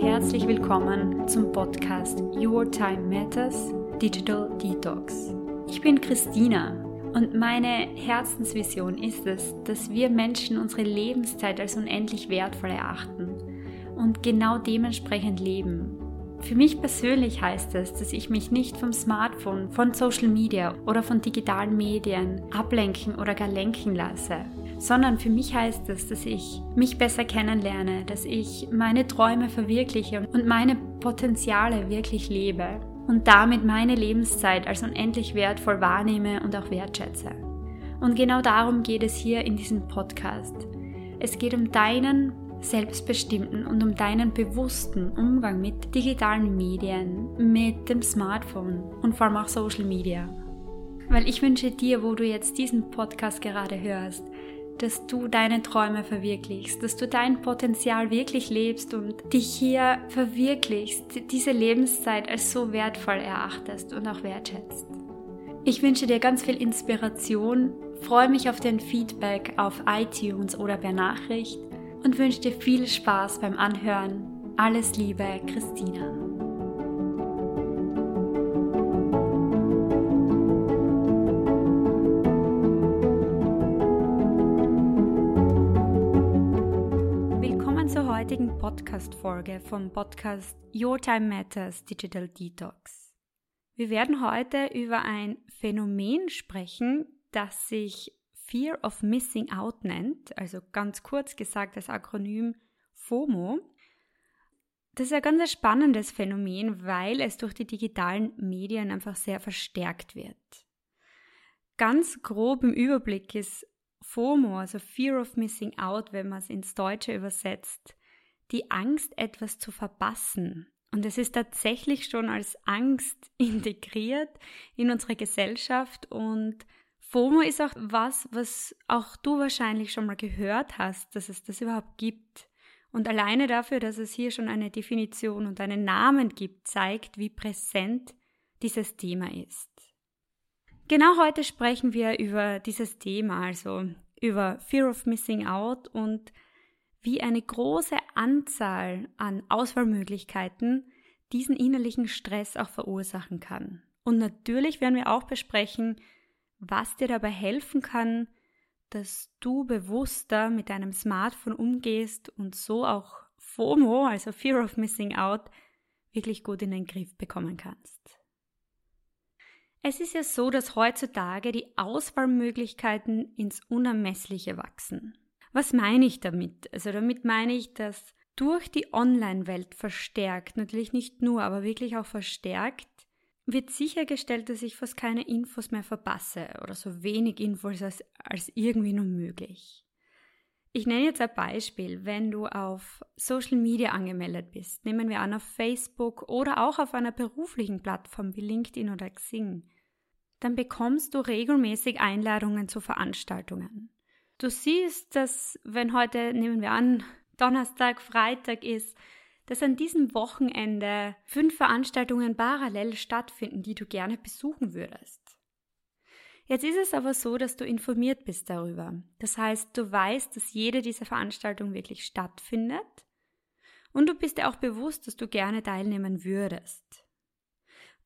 herzlich willkommen zum Podcast Your Time Matters Digital Detox. Ich bin Christina und meine Herzensvision ist es, dass wir Menschen unsere Lebenszeit als unendlich wertvoll erachten und genau dementsprechend leben. Für mich persönlich heißt es, dass ich mich nicht vom Smartphone, von Social Media oder von digitalen Medien ablenken oder gar lenken lasse, sondern für mich heißt es, dass ich mich besser kennenlerne, dass ich meine Träume verwirkliche und meine Potenziale wirklich lebe und damit meine Lebenszeit als unendlich wertvoll wahrnehme und auch wertschätze. Und genau darum geht es hier in diesem Podcast. Es geht um deinen selbstbestimmten und um deinen bewussten Umgang mit digitalen Medien, mit dem Smartphone und vor allem auch Social Media. Weil ich wünsche dir, wo du jetzt diesen Podcast gerade hörst, dass du deine Träume verwirklichst, dass du dein Potenzial wirklich lebst und dich hier verwirklichst, diese Lebenszeit als so wertvoll erachtest und auch wertschätzt. Ich wünsche dir ganz viel Inspiration, freue mich auf dein Feedback auf iTunes oder per Nachricht und wünsche dir viel Spaß beim Anhören. Alles Liebe, Christina. Podcast-Folge vom Podcast Your Time Matters Digital Detox. Wir werden heute über ein Phänomen sprechen, das sich Fear of Missing Out nennt, also ganz kurz gesagt das Akronym FOMO. Das ist ein ganz spannendes Phänomen, weil es durch die digitalen Medien einfach sehr verstärkt wird. Ganz grob im Überblick ist FOMO, also Fear of Missing Out, wenn man es ins Deutsche übersetzt, die Angst, etwas zu verpassen. Und es ist tatsächlich schon als Angst integriert in unsere Gesellschaft und FOMO ist auch was, was auch du wahrscheinlich schon mal gehört hast, dass es das überhaupt gibt. Und alleine dafür, dass es hier schon eine Definition und einen Namen gibt, zeigt, wie präsent dieses Thema ist. Genau heute sprechen wir über dieses Thema, also über Fear of Missing Out und wie eine große Anzahl an Auswahlmöglichkeiten diesen innerlichen Stress auch verursachen kann. Und natürlich werden wir auch besprechen, was dir dabei helfen kann, dass du bewusster mit deinem Smartphone umgehst und so auch FOMO, also Fear of Missing Out, wirklich gut in den Griff bekommen kannst. Es ist ja so, dass heutzutage die Auswahlmöglichkeiten ins Unermessliche wachsen. Was meine ich damit? Also damit meine ich, dass durch die Online-Welt verstärkt, natürlich nicht nur, aber wirklich auch verstärkt, wird sichergestellt, dass ich fast keine Infos mehr verpasse oder so wenig Infos als, als irgendwie nur möglich. Ich nenne jetzt ein Beispiel. Wenn du auf Social Media angemeldet bist, nehmen wir an auf Facebook oder auch auf einer beruflichen Plattform wie LinkedIn oder Xing, dann bekommst du regelmäßig Einladungen zu Veranstaltungen. Du siehst, dass wenn heute, nehmen wir an, Donnerstag, Freitag ist, dass an diesem Wochenende fünf Veranstaltungen parallel stattfinden, die du gerne besuchen würdest. Jetzt ist es aber so, dass du informiert bist darüber. Das heißt, du weißt, dass jede dieser Veranstaltungen wirklich stattfindet und du bist dir auch bewusst, dass du gerne teilnehmen würdest.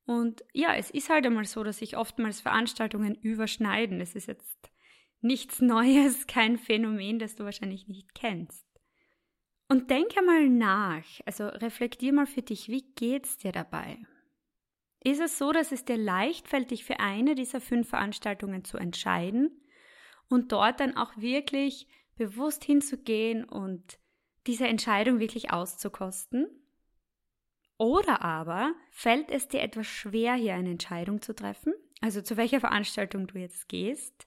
Und ja, es ist halt einmal so, dass sich oftmals Veranstaltungen überschneiden. Es ist jetzt nichts Neues, kein Phänomen, das du wahrscheinlich nicht kennst. Und denke mal nach, also reflektier mal für dich, wie geht's dir dabei? Ist es so, dass es dir leicht fällt, dich für eine dieser fünf Veranstaltungen zu entscheiden und dort dann auch wirklich bewusst hinzugehen und diese Entscheidung wirklich auszukosten? Oder aber fällt es dir etwas schwer, hier eine Entscheidung zu treffen, also zu welcher Veranstaltung du jetzt gehst?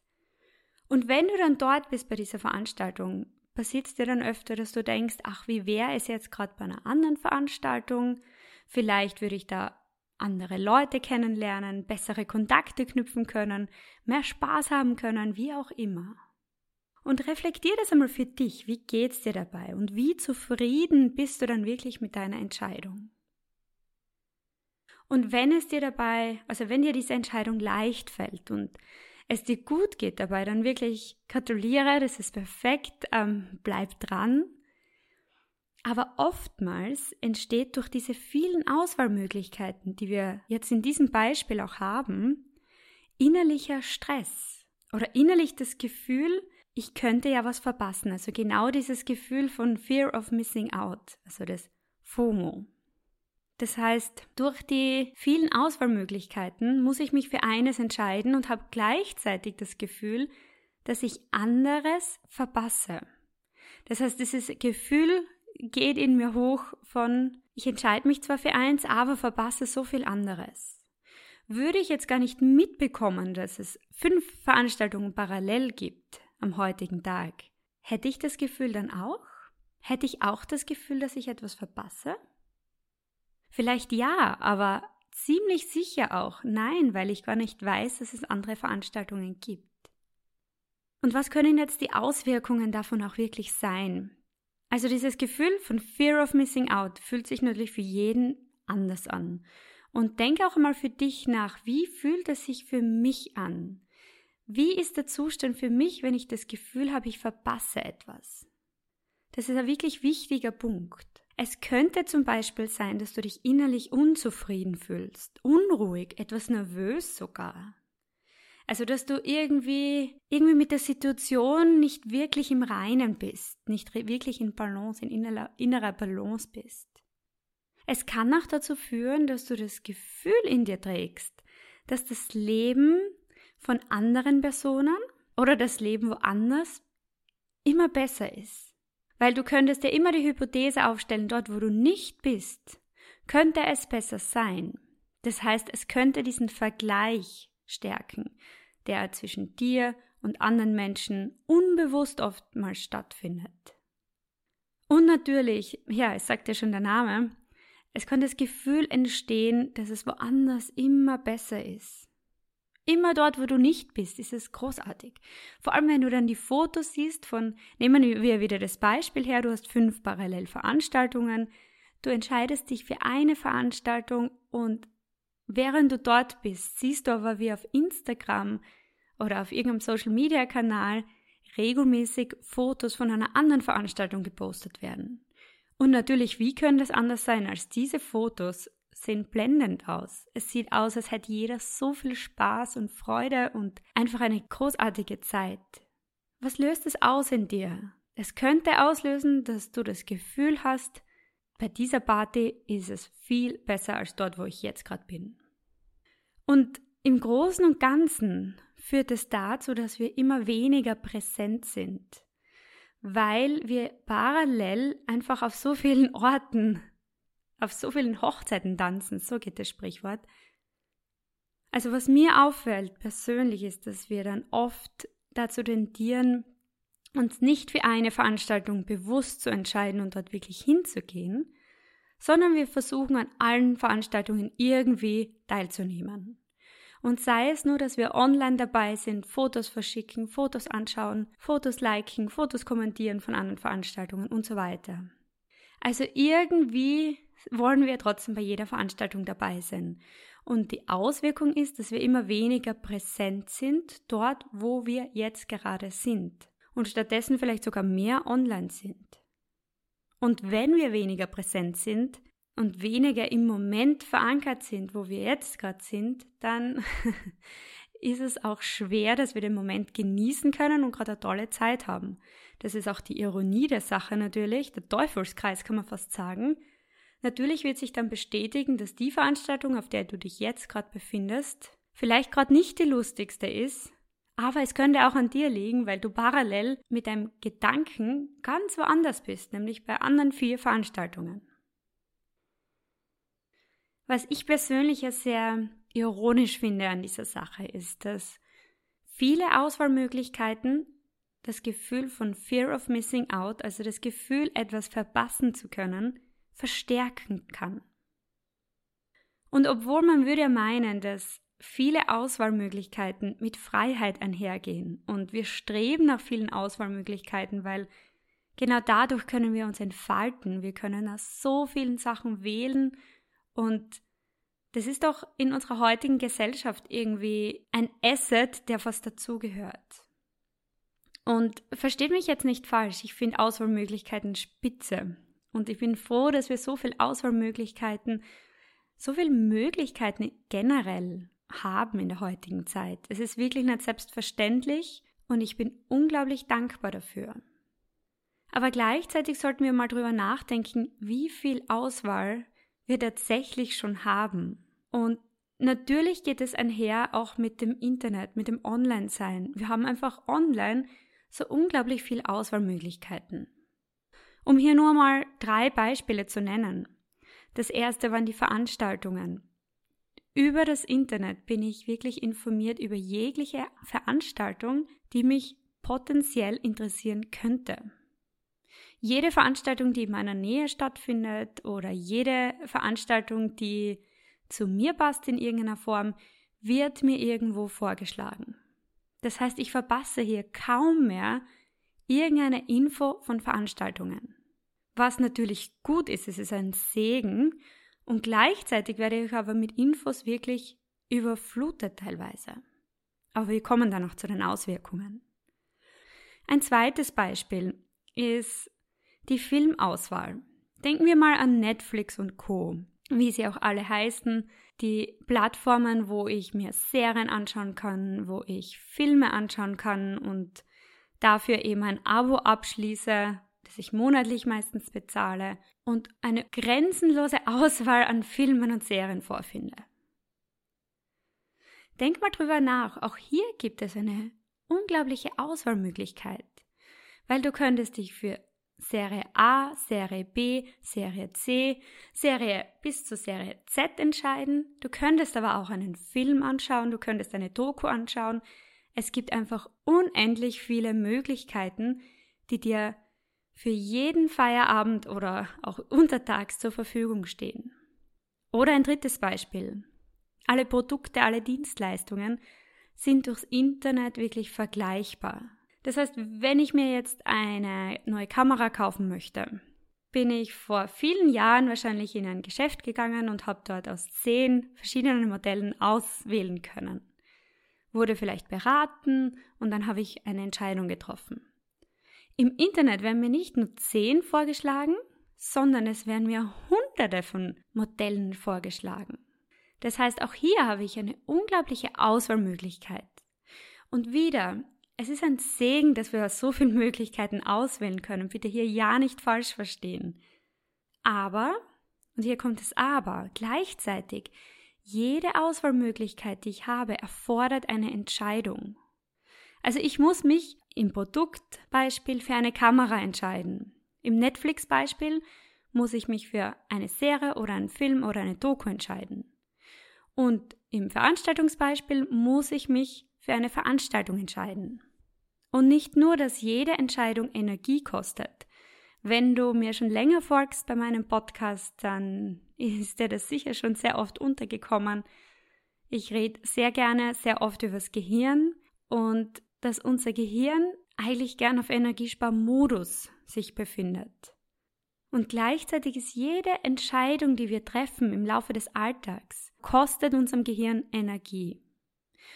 Und wenn du dann dort bist bei dieser Veranstaltung, passiert es dir dann öfter, dass du denkst, ach, wie wäre es jetzt gerade bei einer anderen Veranstaltung? Vielleicht würde ich da andere Leute kennenlernen, bessere Kontakte knüpfen können, mehr Spaß haben können, wie auch immer. Und reflektier das einmal für dich. Wie geht's dir dabei? Und wie zufrieden bist du dann wirklich mit deiner Entscheidung? Und wenn es dir dabei, also wenn dir diese Entscheidung leicht fällt und es dir gut geht dabei, dann wirklich gratuliere, das ist perfekt, ähm, bleib dran. Aber oftmals entsteht durch diese vielen Auswahlmöglichkeiten, die wir jetzt in diesem Beispiel auch haben, innerlicher Stress oder innerlich das Gefühl, ich könnte ja was verpassen. Also genau dieses Gefühl von Fear of Missing Out, also das FOMO. Das heißt, durch die vielen Auswahlmöglichkeiten muss ich mich für eines entscheiden und habe gleichzeitig das Gefühl, dass ich anderes verpasse. Das heißt, dieses Gefühl geht in mir hoch von, ich entscheide mich zwar für eins, aber verpasse so viel anderes. Würde ich jetzt gar nicht mitbekommen, dass es fünf Veranstaltungen parallel gibt am heutigen Tag, hätte ich das Gefühl dann auch? Hätte ich auch das Gefühl, dass ich etwas verpasse? Vielleicht ja, aber ziemlich sicher auch nein, weil ich gar nicht weiß, dass es andere Veranstaltungen gibt. Und was können jetzt die Auswirkungen davon auch wirklich sein? Also dieses Gefühl von Fear of Missing Out fühlt sich natürlich für jeden anders an. Und denke auch mal für dich nach, wie fühlt es sich für mich an? Wie ist der Zustand für mich, wenn ich das Gefühl habe, ich verpasse etwas? Das ist ein wirklich wichtiger Punkt. Es könnte zum Beispiel sein, dass du dich innerlich unzufrieden fühlst, unruhig, etwas nervös sogar. Also, dass du irgendwie, irgendwie mit der Situation nicht wirklich im Reinen bist, nicht wirklich in Balance, in innerer, innerer Balance bist. Es kann auch dazu führen, dass du das Gefühl in dir trägst, dass das Leben von anderen Personen oder das Leben woanders immer besser ist. Weil du könntest dir immer die Hypothese aufstellen, dort wo du nicht bist, könnte es besser sein. Das heißt, es könnte diesen Vergleich stärken, der zwischen dir und anderen Menschen unbewusst oftmals stattfindet. Und natürlich, ja, es sagt ja schon der Name, es kann das Gefühl entstehen, dass es woanders immer besser ist. Immer dort, wo du nicht bist, ist es großartig. Vor allem, wenn du dann die Fotos siehst von, nehmen wir wieder das Beispiel her, du hast fünf Parallelveranstaltungen, du entscheidest dich für eine Veranstaltung und Während du dort bist, siehst du aber, wie auf Instagram oder auf irgendeinem Social Media Kanal regelmäßig Fotos von einer anderen Veranstaltung gepostet werden. Und natürlich, wie können das anders sein als diese Fotos sehen blendend aus. Es sieht aus, als hätte jeder so viel Spaß und Freude und einfach eine großartige Zeit. Was löst es aus in dir? Es könnte auslösen, dass du das Gefühl hast, bei dieser Party ist es viel besser als dort, wo ich jetzt gerade bin. Und im Großen und Ganzen führt es dazu, dass wir immer weniger präsent sind, weil wir parallel einfach auf so vielen Orten, auf so vielen Hochzeiten tanzen, so geht das Sprichwort. Also was mir auffällt persönlich ist, dass wir dann oft dazu tendieren, uns nicht für eine Veranstaltung bewusst zu entscheiden und dort wirklich hinzugehen, sondern wir versuchen an allen Veranstaltungen irgendwie teilzunehmen. Und sei es nur, dass wir online dabei sind, Fotos verschicken, Fotos anschauen, Fotos liken, Fotos kommentieren von anderen Veranstaltungen und so weiter. Also irgendwie wollen wir trotzdem bei jeder Veranstaltung dabei sein. Und die Auswirkung ist, dass wir immer weniger präsent sind dort, wo wir jetzt gerade sind und stattdessen vielleicht sogar mehr online sind. Und wenn wir weniger präsent sind und weniger im Moment verankert sind, wo wir jetzt gerade sind, dann ist es auch schwer, dass wir den Moment genießen können und gerade eine tolle Zeit haben. Das ist auch die Ironie der Sache natürlich, der Teufelskreis kann man fast sagen. Natürlich wird sich dann bestätigen, dass die Veranstaltung, auf der du dich jetzt gerade befindest, vielleicht gerade nicht die lustigste ist, aber es könnte auch an dir liegen, weil du parallel mit deinem Gedanken ganz woanders bist, nämlich bei anderen vier Veranstaltungen. Was ich persönlich ja sehr ironisch finde an dieser Sache ist, dass viele Auswahlmöglichkeiten das Gefühl von Fear of Missing Out, also das Gefühl, etwas verpassen zu können, verstärken kann. Und obwohl man würde ja meinen, dass viele Auswahlmöglichkeiten mit Freiheit einhergehen. Und wir streben nach vielen Auswahlmöglichkeiten, weil genau dadurch können wir uns entfalten. Wir können aus so vielen Sachen wählen und das ist doch in unserer heutigen Gesellschaft irgendwie ein Asset, der fast dazugehört. Und versteht mich jetzt nicht falsch, ich finde Auswahlmöglichkeiten spitze. Und ich bin froh, dass wir so viele Auswahlmöglichkeiten, so viele Möglichkeiten generell haben in der heutigen Zeit. Es ist wirklich nicht selbstverständlich und ich bin unglaublich dankbar dafür. Aber gleichzeitig sollten wir mal drüber nachdenken, wie viel Auswahl wir tatsächlich schon haben. Und natürlich geht es einher auch mit dem Internet, mit dem Online-Sein. Wir haben einfach online so unglaublich viel Auswahlmöglichkeiten. Um hier nur mal drei Beispiele zu nennen. Das erste waren die Veranstaltungen. Über das Internet bin ich wirklich informiert über jegliche Veranstaltung, die mich potenziell interessieren könnte. Jede Veranstaltung, die in meiner Nähe stattfindet oder jede Veranstaltung, die zu mir passt in irgendeiner Form, wird mir irgendwo vorgeschlagen. Das heißt, ich verpasse hier kaum mehr irgendeine Info von Veranstaltungen. Was natürlich gut ist, es ist ein Segen und gleichzeitig werde ich aber mit Infos wirklich überflutet teilweise. Aber wir kommen dann noch zu den Auswirkungen. Ein zweites Beispiel ist die Filmauswahl. Denken wir mal an Netflix und Co wie sie auch alle heißen, die Plattformen, wo ich mir Serien anschauen kann, wo ich Filme anschauen kann und dafür eben ein Abo abschließe, das ich monatlich meistens bezahle und eine grenzenlose Auswahl an Filmen und Serien vorfinde. Denk mal drüber nach, auch hier gibt es eine unglaubliche Auswahlmöglichkeit, weil du könntest dich für Serie A, Serie B, Serie C, Serie bis zur Serie Z entscheiden. Du könntest aber auch einen Film anschauen, du könntest eine Doku anschauen. Es gibt einfach unendlich viele Möglichkeiten, die dir für jeden Feierabend oder auch untertags zur Verfügung stehen. Oder ein drittes Beispiel. Alle Produkte, alle Dienstleistungen sind durchs Internet wirklich vergleichbar. Das heißt, wenn ich mir jetzt eine neue Kamera kaufen möchte, bin ich vor vielen Jahren wahrscheinlich in ein Geschäft gegangen und habe dort aus zehn verschiedenen Modellen auswählen können. Wurde vielleicht beraten und dann habe ich eine Entscheidung getroffen. Im Internet werden mir nicht nur zehn vorgeschlagen, sondern es werden mir hunderte von Modellen vorgeschlagen. Das heißt, auch hier habe ich eine unglaubliche Auswahlmöglichkeit. Und wieder, es ist ein Segen, dass wir so viele Möglichkeiten auswählen können. Bitte hier ja nicht falsch verstehen. Aber, und hier kommt das Aber, gleichzeitig, jede Auswahlmöglichkeit, die ich habe, erfordert eine Entscheidung. Also ich muss mich im Produktbeispiel für eine Kamera entscheiden. Im Netflix-Beispiel muss ich mich für eine Serie oder einen Film oder eine Doku entscheiden. Und im Veranstaltungsbeispiel muss ich mich für eine Veranstaltung entscheiden. Und nicht nur, dass jede Entscheidung Energie kostet. Wenn du mir schon länger folgst bei meinem Podcast, dann ist dir das sicher schon sehr oft untergekommen. Ich rede sehr gerne, sehr oft über das Gehirn und dass unser Gehirn eigentlich gern auf Energiesparmodus sich befindet. Und gleichzeitig ist jede Entscheidung, die wir treffen im Laufe des Alltags, kostet unserem Gehirn Energie.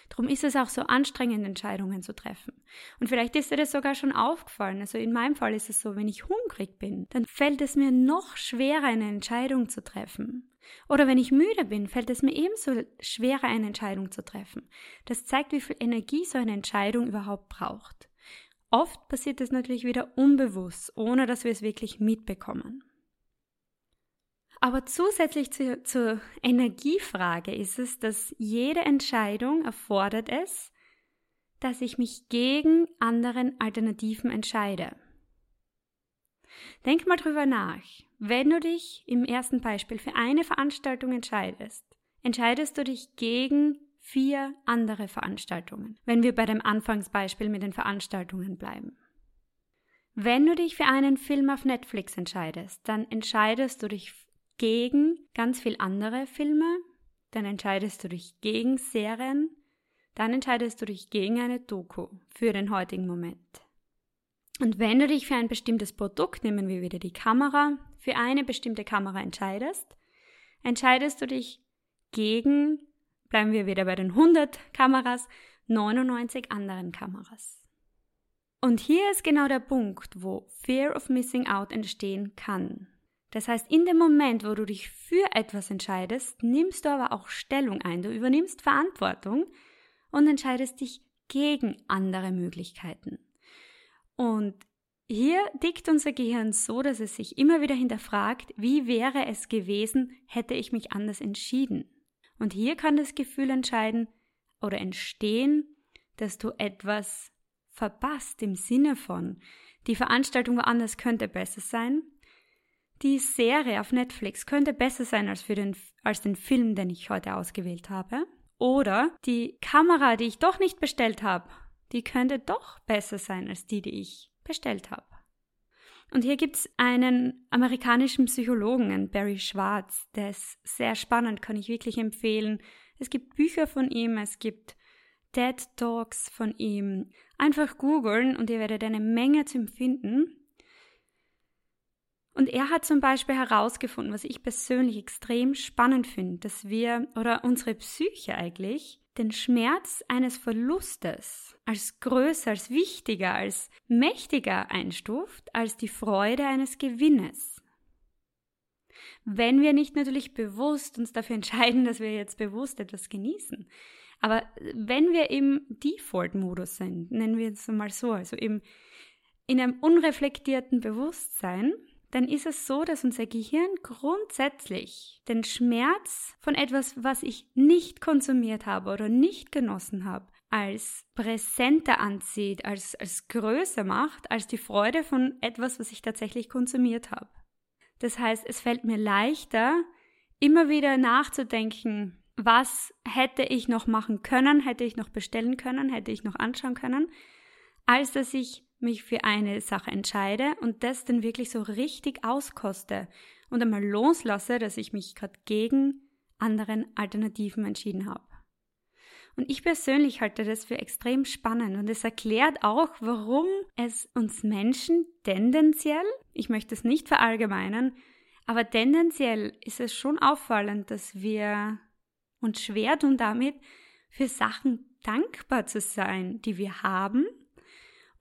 Darum ist es auch so anstrengend, Entscheidungen zu treffen. Und vielleicht ist dir das sogar schon aufgefallen. Also in meinem Fall ist es so, wenn ich hungrig bin, dann fällt es mir noch schwerer, eine Entscheidung zu treffen. Oder wenn ich müde bin, fällt es mir ebenso schwerer, eine Entscheidung zu treffen. Das zeigt, wie viel Energie so eine Entscheidung überhaupt braucht. Oft passiert es natürlich wieder unbewusst, ohne dass wir es wirklich mitbekommen. Aber zusätzlich zu, zur Energiefrage ist es, dass jede Entscheidung erfordert es, dass ich mich gegen anderen Alternativen entscheide. Denk mal drüber nach. Wenn du dich im ersten Beispiel für eine Veranstaltung entscheidest, entscheidest du dich gegen vier andere Veranstaltungen, wenn wir bei dem Anfangsbeispiel mit den Veranstaltungen bleiben. Wenn du dich für einen Film auf Netflix entscheidest, dann entscheidest du dich gegen ganz viel andere Filme, dann entscheidest du dich gegen Serien, dann entscheidest du dich gegen eine Doku für den heutigen Moment. Und wenn du dich für ein bestimmtes Produkt, nehmen wir wieder die Kamera, für eine bestimmte Kamera entscheidest, entscheidest du dich gegen, bleiben wir wieder bei den 100 Kameras, 99 anderen Kameras. Und hier ist genau der Punkt, wo Fear of Missing Out entstehen kann. Das heißt, in dem Moment, wo du dich für etwas entscheidest, nimmst du aber auch Stellung ein. Du übernimmst Verantwortung und entscheidest dich gegen andere Möglichkeiten. Und hier tickt unser Gehirn so, dass es sich immer wieder hinterfragt, wie wäre es gewesen, hätte ich mich anders entschieden. Und hier kann das Gefühl entscheiden oder entstehen, dass du etwas verpasst im Sinne von, die Veranstaltung woanders könnte besser sein, die Serie auf Netflix könnte besser sein als, für den, als den Film, den ich heute ausgewählt habe. Oder die Kamera, die ich doch nicht bestellt habe, die könnte doch besser sein als die, die ich bestellt habe. Und hier gibt es einen amerikanischen Psychologen, Barry Schwartz, der ist sehr spannend, kann ich wirklich empfehlen. Es gibt Bücher von ihm, es gibt TED Talks von ihm. Einfach googeln und ihr werdet eine Menge zu empfinden. Und er hat zum Beispiel herausgefunden, was ich persönlich extrem spannend finde, dass wir oder unsere Psyche eigentlich den Schmerz eines Verlustes als größer, als wichtiger, als mächtiger einstuft als die Freude eines Gewinnes. Wenn wir nicht natürlich bewusst uns dafür entscheiden, dass wir jetzt bewusst etwas genießen. Aber wenn wir im Default-Modus sind, nennen wir es mal so, also im, in einem unreflektierten Bewusstsein, dann ist es so, dass unser Gehirn grundsätzlich den Schmerz von etwas, was ich nicht konsumiert habe oder nicht genossen habe, als präsenter anzieht, als, als größer macht, als die Freude von etwas, was ich tatsächlich konsumiert habe. Das heißt, es fällt mir leichter, immer wieder nachzudenken, was hätte ich noch machen können, hätte ich noch bestellen können, hätte ich noch anschauen können, als dass ich mich für eine Sache entscheide und das dann wirklich so richtig auskoste und einmal loslasse, dass ich mich gerade gegen anderen Alternativen entschieden habe. Und ich persönlich halte das für extrem spannend und es erklärt auch, warum es uns Menschen tendenziell, ich möchte es nicht verallgemeinern, aber tendenziell ist es schon auffallend, dass wir uns schwer tun damit, für Sachen dankbar zu sein, die wir haben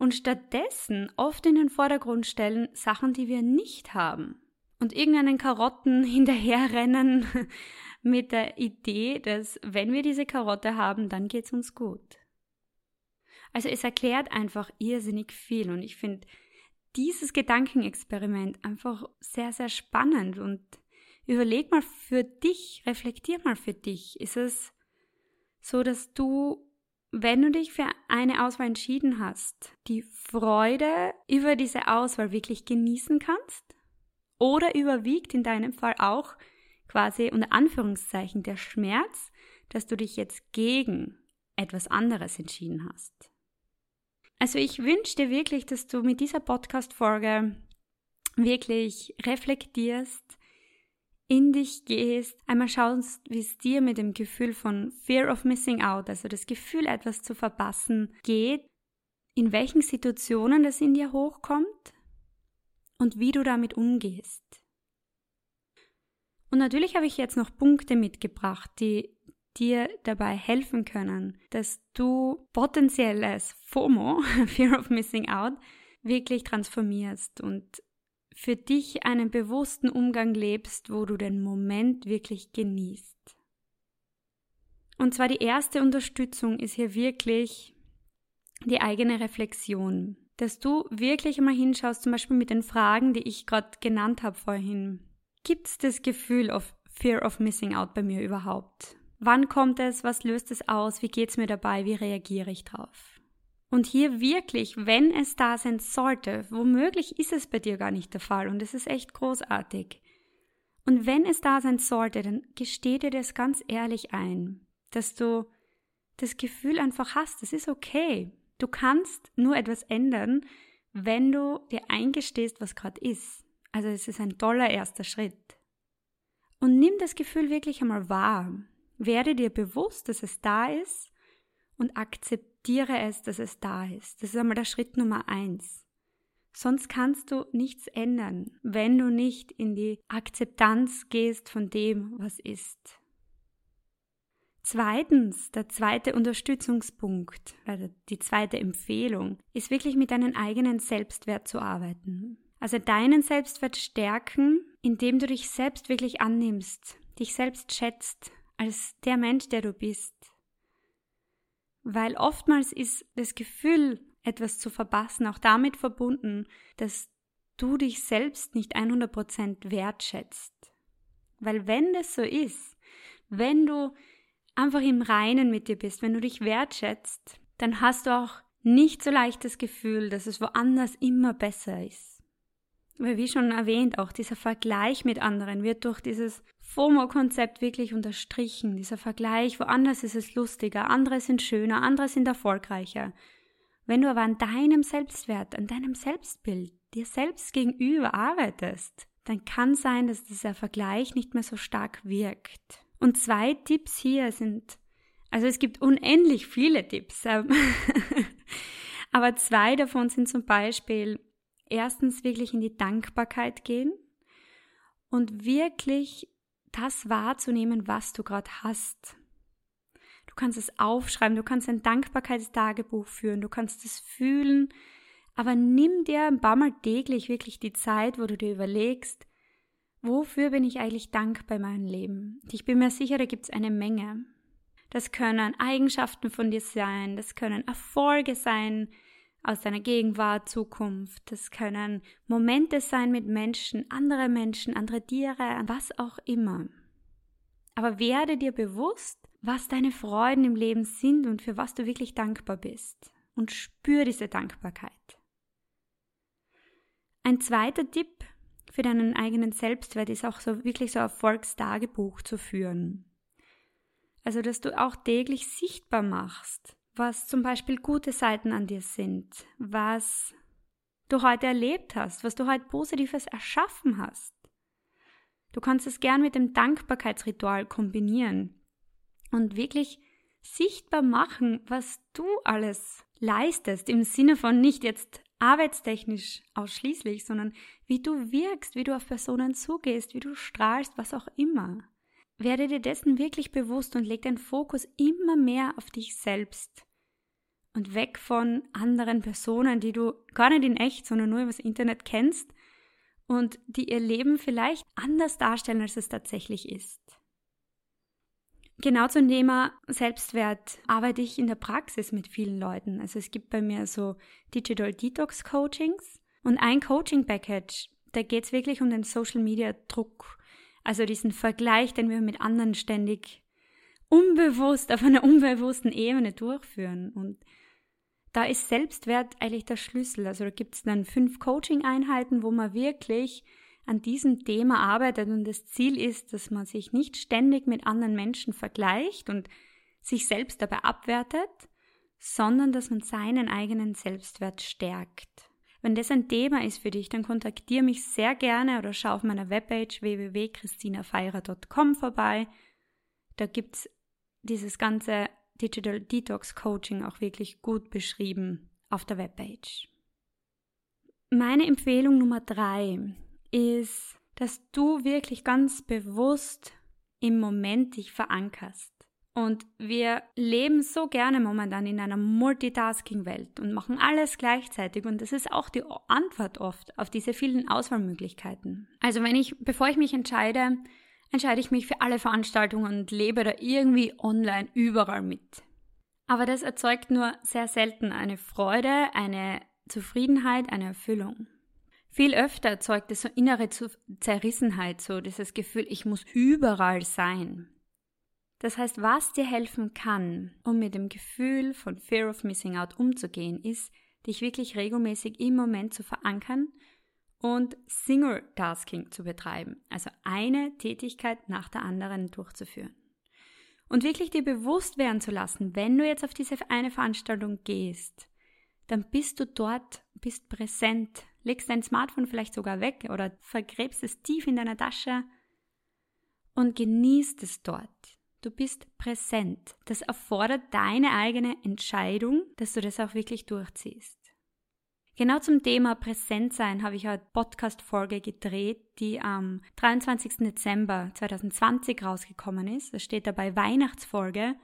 und stattdessen oft in den Vordergrund stellen Sachen, die wir nicht haben. Und irgendeinen Karotten hinterherrennen mit der Idee, dass wenn wir diese Karotte haben, dann geht's uns gut. Also es erklärt einfach irrsinnig viel und ich finde dieses Gedankenexperiment einfach sehr, sehr spannend und überleg mal für dich, reflektier mal für dich. Ist es so, dass du wenn du dich für eine Auswahl entschieden hast, die Freude über diese Auswahl wirklich genießen kannst? Oder überwiegt in deinem Fall auch quasi unter Anführungszeichen der Schmerz, dass du dich jetzt gegen etwas anderes entschieden hast? Also ich wünsche dir wirklich, dass du mit dieser Podcast-Folge wirklich reflektierst, in dich gehst, einmal schaust, wie es dir mit dem Gefühl von Fear of Missing Out, also das Gefühl, etwas zu verpassen, geht, in welchen Situationen das in dir hochkommt und wie du damit umgehst. Und natürlich habe ich jetzt noch Punkte mitgebracht, die dir dabei helfen können, dass du potenzielles FOMO, Fear of Missing Out, wirklich transformierst und für dich einen bewussten Umgang lebst, wo du den Moment wirklich genießt. Und zwar die erste Unterstützung ist hier wirklich die eigene Reflexion, dass du wirklich mal hinschaust, zum Beispiel mit den Fragen, die ich gerade genannt habe vorhin. Gibt es das Gefühl of Fear of Missing Out bei mir überhaupt? Wann kommt es? Was löst es aus? Wie geht es mir dabei? Wie reagiere ich drauf? Und hier wirklich, wenn es da sein sollte, womöglich ist es bei dir gar nicht der Fall und es ist echt großartig. Und wenn es da sein sollte, dann gesteh dir das ganz ehrlich ein, dass du das Gefühl einfach hast, es ist okay. Du kannst nur etwas ändern, wenn du dir eingestehst, was gerade ist. Also es ist ein toller erster Schritt. Und nimm das Gefühl wirklich einmal wahr. Werde dir bewusst, dass es da ist und akzeptiere akzeptiere es, dass es da ist. Das ist einmal der Schritt Nummer eins. Sonst kannst du nichts ändern, wenn du nicht in die Akzeptanz gehst von dem, was ist. Zweitens, der zweite Unterstützungspunkt, die zweite Empfehlung, ist wirklich mit deinem eigenen Selbstwert zu arbeiten. Also deinen Selbstwert stärken, indem du dich selbst wirklich annimmst, dich selbst schätzt als der Mensch, der du bist. Weil oftmals ist das Gefühl, etwas zu verpassen, auch damit verbunden, dass du dich selbst nicht 100% wertschätzt. Weil wenn das so ist, wenn du einfach im Reinen mit dir bist, wenn du dich wertschätzt, dann hast du auch nicht so leicht das Gefühl, dass es woanders immer besser ist. Weil wie schon erwähnt, auch dieser Vergleich mit anderen wird durch dieses FOMO-Konzept wirklich unterstrichen. Dieser Vergleich, woanders ist es lustiger, andere sind schöner, andere sind erfolgreicher. Wenn du aber an deinem Selbstwert, an deinem Selbstbild, dir selbst gegenüber arbeitest, dann kann sein, dass dieser Vergleich nicht mehr so stark wirkt. Und zwei Tipps hier sind, also es gibt unendlich viele Tipps, ähm, aber zwei davon sind zum Beispiel erstens wirklich in die Dankbarkeit gehen und wirklich das wahrzunehmen, was du gerade hast. Du kannst es aufschreiben, du kannst ein Dankbarkeitstagebuch führen, du kannst es fühlen, aber nimm dir ein paar Mal täglich wirklich die Zeit, wo du dir überlegst, wofür bin ich eigentlich dankbar in meinem Leben? Ich bin mir sicher, da gibt es eine Menge. Das können Eigenschaften von dir sein, das können Erfolge sein aus deiner Gegenwart, Zukunft, das können Momente sein mit Menschen, andere Menschen, andere Tiere, was auch immer. Aber werde dir bewusst, was deine Freuden im Leben sind und für was du wirklich dankbar bist. Und spür diese Dankbarkeit. Ein zweiter Tipp für deinen eigenen Selbstwert ist auch so wirklich so ein Erfolgstagebuch zu führen. Also, dass du auch täglich sichtbar machst, was zum Beispiel gute Seiten an dir sind, was du heute erlebt hast, was du heute Positives erschaffen hast. Du kannst es gern mit dem Dankbarkeitsritual kombinieren und wirklich sichtbar machen, was du alles leistest, im Sinne von nicht jetzt arbeitstechnisch ausschließlich, sondern wie du wirkst, wie du auf Personen zugehst, wie du strahlst, was auch immer. Werde dir dessen wirklich bewusst und leg deinen Fokus immer mehr auf dich selbst und weg von anderen Personen, die du gar nicht in echt, sondern nur über das Internet kennst und die ihr Leben vielleicht anders darstellen, als es tatsächlich ist. Genau zum Thema Selbstwert arbeite ich in der Praxis mit vielen Leuten. Also es gibt bei mir so Digital Detox Coachings und ein Coaching Package, da geht es wirklich um den Social Media Druck. Also diesen Vergleich, den wir mit anderen ständig unbewusst, auf einer unbewussten Ebene durchführen. Und da ist Selbstwert eigentlich der Schlüssel. Also da gibt es dann fünf Coaching-Einheiten, wo man wirklich an diesem Thema arbeitet und das Ziel ist, dass man sich nicht ständig mit anderen Menschen vergleicht und sich selbst dabei abwertet, sondern dass man seinen eigenen Selbstwert stärkt. Wenn das ein Thema ist für dich, dann kontaktiere mich sehr gerne oder schau auf meiner Webpage www.christinafeira.com vorbei. Da gibt es dieses ganze Digital Detox Coaching auch wirklich gut beschrieben auf der Webpage. Meine Empfehlung Nummer drei ist, dass du wirklich ganz bewusst im Moment dich verankerst. Und wir leben so gerne momentan in einer Multitasking-Welt und machen alles gleichzeitig. Und das ist auch die Antwort oft auf diese vielen Auswahlmöglichkeiten. Also wenn ich, bevor ich mich entscheide, entscheide ich mich für alle Veranstaltungen und lebe da irgendwie online überall mit. Aber das erzeugt nur sehr selten eine Freude, eine Zufriedenheit, eine Erfüllung. Viel öfter erzeugt es so innere Zerrissenheit, so dieses Gefühl, ich muss überall sein. Das heißt, was dir helfen kann, um mit dem Gefühl von Fear of Missing Out umzugehen, ist, dich wirklich regelmäßig im Moment zu verankern und Single Tasking zu betreiben, also eine Tätigkeit nach der anderen durchzuführen. Und wirklich dir bewusst werden zu lassen, wenn du jetzt auf diese eine Veranstaltung gehst, dann bist du dort, bist präsent, legst dein Smartphone vielleicht sogar weg oder vergräbst es tief in deiner Tasche und genießt es dort. Du bist präsent. Das erfordert deine eigene Entscheidung, dass du das auch wirklich durchziehst. Genau zum Thema Präsentsein habe ich eine Podcast-Folge gedreht, die am 23. Dezember 2020 rausgekommen ist. Das steht dabei Weihnachtsfolge.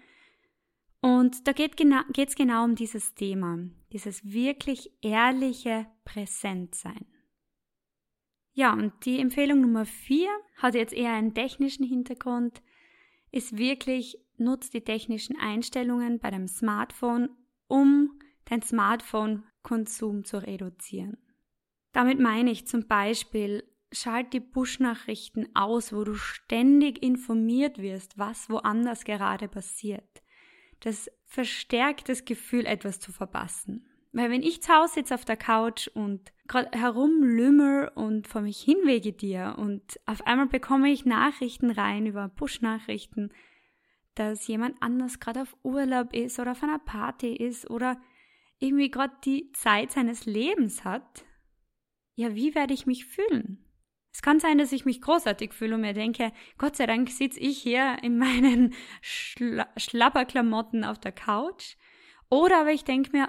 Und da geht es genau, genau um dieses Thema, dieses wirklich ehrliche Präsentsein. Ja, und die Empfehlung Nummer vier hat jetzt eher einen technischen Hintergrund, ist wirklich, nutzt die technischen Einstellungen bei deinem Smartphone, um dein Smartphone-Konsum zu reduzieren. Damit meine ich zum Beispiel, schalt die Push-Nachrichten aus, wo du ständig informiert wirst, was woanders gerade passiert. Das verstärkt das Gefühl, etwas zu verpassen. Weil wenn ich zu Hause sitze auf der Couch und gerade herumlümmer und vor mich hin vegetiere und auf einmal bekomme ich Nachrichten rein über Push-Nachrichten, dass jemand anders gerade auf Urlaub ist oder auf einer Party ist oder irgendwie gerade die Zeit seines Lebens hat, ja, wie werde ich mich fühlen? Es kann sein, dass ich mich großartig fühle und mir denke, Gott sei Dank sitze ich hier in meinen Schla Schlapperklamotten auf der Couch. Oder aber ich denke mir,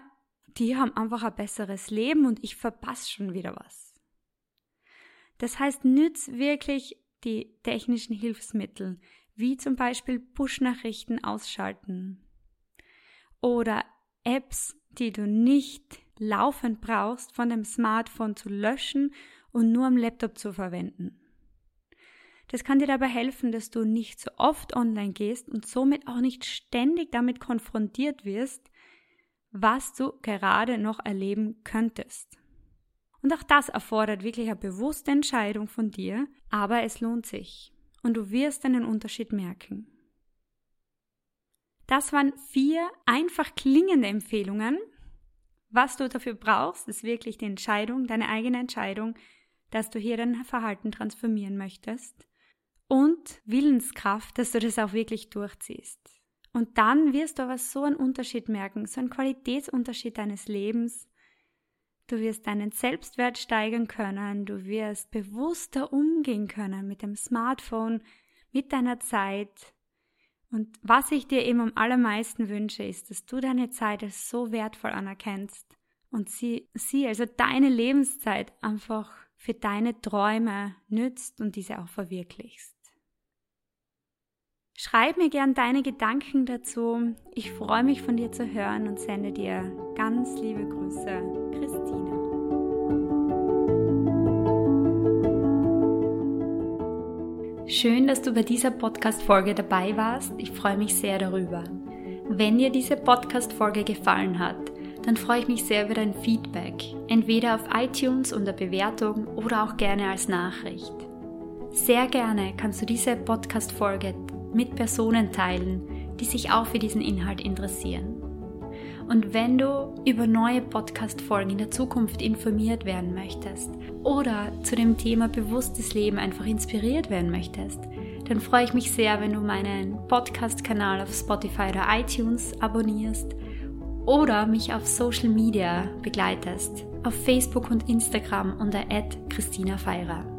die haben einfach ein besseres Leben und ich verpasse schon wieder was. Das heißt, nütz wirklich die technischen Hilfsmittel, wie zum Beispiel Push-Nachrichten ausschalten oder Apps, die du nicht laufend brauchst, von dem Smartphone zu löschen und nur am Laptop zu verwenden. Das kann dir dabei helfen, dass du nicht so oft online gehst und somit auch nicht ständig damit konfrontiert wirst, was du gerade noch erleben könntest. Und auch das erfordert wirklich eine bewusste Entscheidung von dir, aber es lohnt sich und du wirst einen Unterschied merken. Das waren vier einfach klingende Empfehlungen. Was du dafür brauchst, ist wirklich die Entscheidung, deine eigene Entscheidung, dass du hier dein Verhalten transformieren möchtest und Willenskraft, dass du das auch wirklich durchziehst. Und dann wirst du aber so einen Unterschied merken, so einen Qualitätsunterschied deines Lebens. Du wirst deinen Selbstwert steigern können, du wirst bewusster umgehen können mit dem Smartphone, mit deiner Zeit. Und was ich dir eben am allermeisten wünsche, ist, dass du deine Zeit als so wertvoll anerkennst und sie, sie also deine Lebenszeit einfach für deine Träume nützt und diese auch verwirklichst. Schreib mir gern deine Gedanken dazu. Ich freue mich von dir zu hören und sende dir ganz liebe Grüße, Christine. Schön, dass du bei dieser Podcast-Folge dabei warst. Ich freue mich sehr darüber. Wenn dir diese Podcast-Folge gefallen hat, dann freue ich mich sehr über dein Feedback, entweder auf iTunes unter Bewertung oder auch gerne als Nachricht. Sehr gerne kannst du diese Podcast-Folge mit Personen teilen, die sich auch für diesen Inhalt interessieren. Und wenn du über neue Podcast-Folgen in der Zukunft informiert werden möchtest oder zu dem Thema bewusstes Leben einfach inspiriert werden möchtest, dann freue ich mich sehr, wenn du meinen Podcast-Kanal auf Spotify oder iTunes abonnierst oder mich auf Social Media begleitest, auf Facebook und Instagram unter Christina Feirer.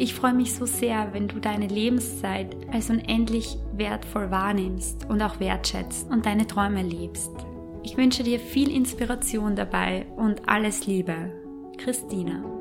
Ich freue mich so sehr, wenn du deine Lebenszeit als unendlich wertvoll wahrnimmst und auch wertschätzt und deine Träume lebst. Ich wünsche dir viel Inspiration dabei und alles Liebe. Christina.